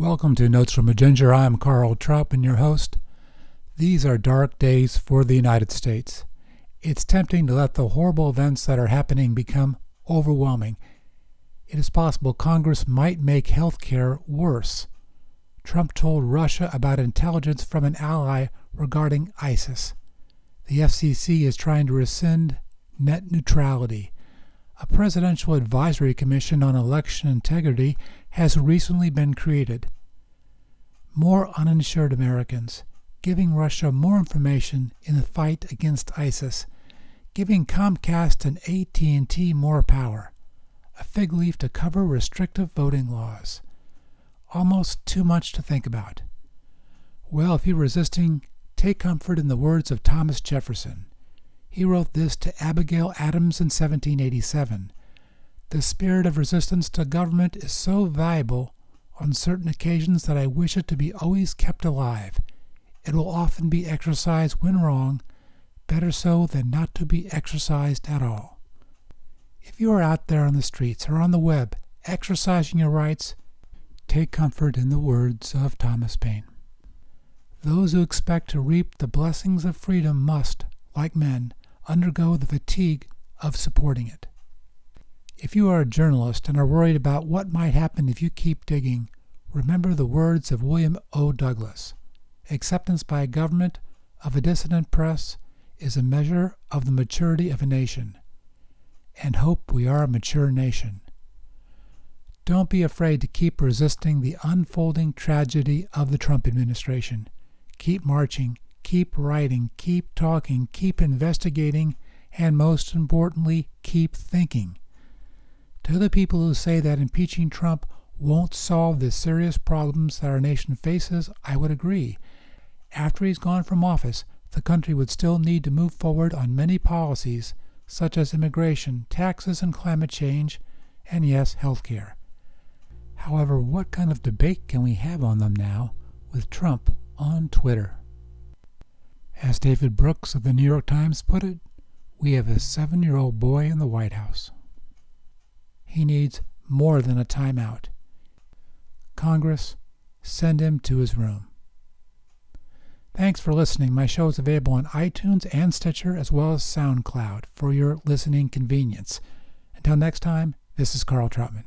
Welcome to Notes from a Ginger. I'm Carl Troutman, your host. These are dark days for the United States. It's tempting to let the horrible events that are happening become overwhelming. It is possible Congress might make health care worse. Trump told Russia about intelligence from an ally regarding ISIS. The FCC is trying to rescind net neutrality. A Presidential Advisory Commission on Election Integrity has recently been created. More uninsured Americans, giving Russia more information in the fight against ISIS, giving Comcast and AT&T more power, a fig leaf to cover restrictive voting laws. Almost too much to think about. Well, if you're resisting, take comfort in the words of Thomas Jefferson. He wrote this to Abigail Adams in 1787. The spirit of resistance to government is so valuable on certain occasions that I wish it to be always kept alive. It will often be exercised when wrong, better so than not to be exercised at all. If you are out there on the streets or on the web exercising your rights, take comfort in the words of Thomas Paine. Those who expect to reap the blessings of freedom must, like men, undergo the fatigue of supporting it. If you are a journalist and are worried about what might happen if you keep digging, remember the words of William O. Douglas Acceptance by a government of a dissident press is a measure of the maturity of a nation, and hope we are a mature nation. Don't be afraid to keep resisting the unfolding tragedy of the Trump administration. Keep marching, keep writing, keep talking, keep investigating, and most importantly, keep thinking. To the people who say that impeaching Trump won't solve the serious problems that our nation faces, I would agree. After he's gone from office, the country would still need to move forward on many policies, such as immigration, taxes, and climate change, and yes, health care. However, what kind of debate can we have on them now with Trump on Twitter? As David Brooks of the New York Times put it, we have a seven year old boy in the White House. He needs more than a timeout. Congress, send him to his room. Thanks for listening. My show is available on iTunes and Stitcher as well as SoundCloud for your listening convenience. Until next time, this is Carl Troutman.